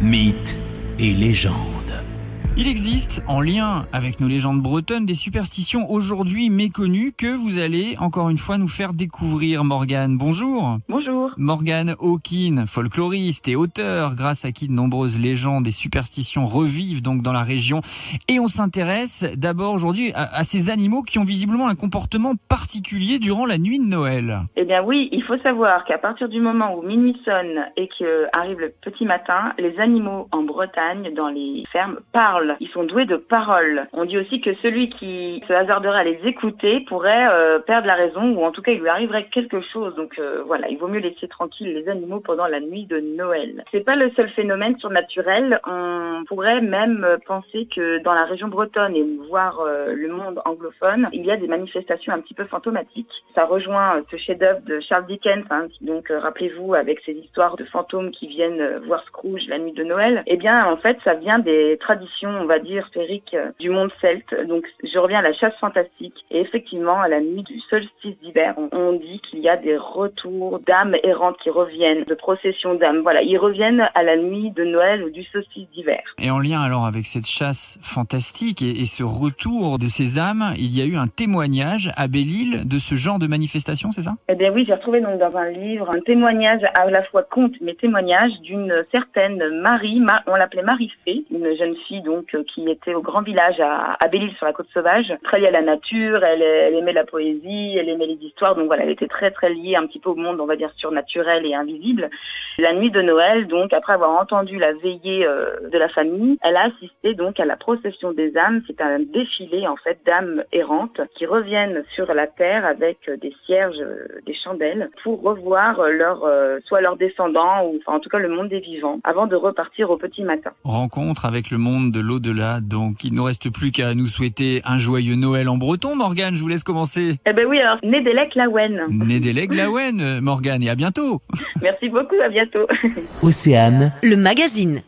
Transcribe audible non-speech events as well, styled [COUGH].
mythes et légendes. Il existe, en lien avec nos légendes bretonnes, des superstitions aujourd'hui méconnues que vous allez encore une fois nous faire découvrir, Morgane. Bonjour. Bonjour. Morgane Hawkin, folkloriste et auteur, grâce à qui de nombreuses légendes et superstitions revivent donc dans la région. Et on s'intéresse d'abord aujourd'hui à, à, ces animaux qui ont visiblement un comportement particulier durant la nuit de Noël. Eh bien oui, il faut savoir qu'à partir du moment où minuit sonne et que arrive le petit matin, les animaux en Bretagne, dans les fermes, parlent ils sont doués de parole. On dit aussi que celui qui se hasarderait à les écouter pourrait euh, perdre la raison ou en tout cas il lui arriverait quelque chose. Donc euh, voilà, il vaut mieux laisser tranquille les animaux pendant la nuit de Noël. C'est pas le seul phénomène surnaturel. On pourrait même penser que dans la région bretonne et voire euh, le monde anglophone, il y a des manifestations un petit peu fantomatiques. Ça rejoint ce chef-d'œuvre de Charles Dickens. Hein, donc rappelez-vous avec ces histoires de fantômes qui viennent voir Scrooge la nuit de Noël. Eh bien en fait ça vient des traditions on va dire, sphérique euh, du monde celte. Donc, je reviens à la chasse fantastique. Et effectivement, à la nuit du solstice d'hiver, on, dit qu'il y a des retours d'âmes errantes qui reviennent, de processions d'âmes. Voilà, ils reviennent à la nuit de Noël ou du solstice d'hiver. Et en lien alors avec cette chasse fantastique et, et, ce retour de ces âmes, il y a eu un témoignage à Belle-Île de ce genre de manifestation, c'est ça? Eh bien oui, j'ai retrouvé donc dans un livre un témoignage à la fois conte mais témoignage d'une certaine Marie, on l'appelait Marie Fée, une jeune fille donc euh, qui était au grand village à, à Belle-Île sur la côte sauvage, très liée à la nature, elle, aimait la poésie, elle aimait les histoires, donc voilà, elle était très très liée un petit peu au monde, on va dire, surnaturel et invisible. La nuit de Noël, donc, après avoir entendu la veillée euh, de la famille, elle a assisté donc à la procession des âmes, c'est un défilé en fait d'âmes errantes qui reviennent sur la terre avec des cierges, des chandelles, pour revoir leur, euh, soit leurs descendants, ou enfin, en tout cas le monde des vivants, avant de repartir au petit matin. Rencontre avec le monde de l'au Donc, il ne reste plus qu'à nous souhaiter un joyeux Noël en breton. Morgane, je vous laisse commencer. Eh ben oui, alors, Nédélec Lawen. Nédélec Lawen, Morgane, et à bientôt. [LAUGHS] Merci beaucoup, à bientôt. Océane, le magazine.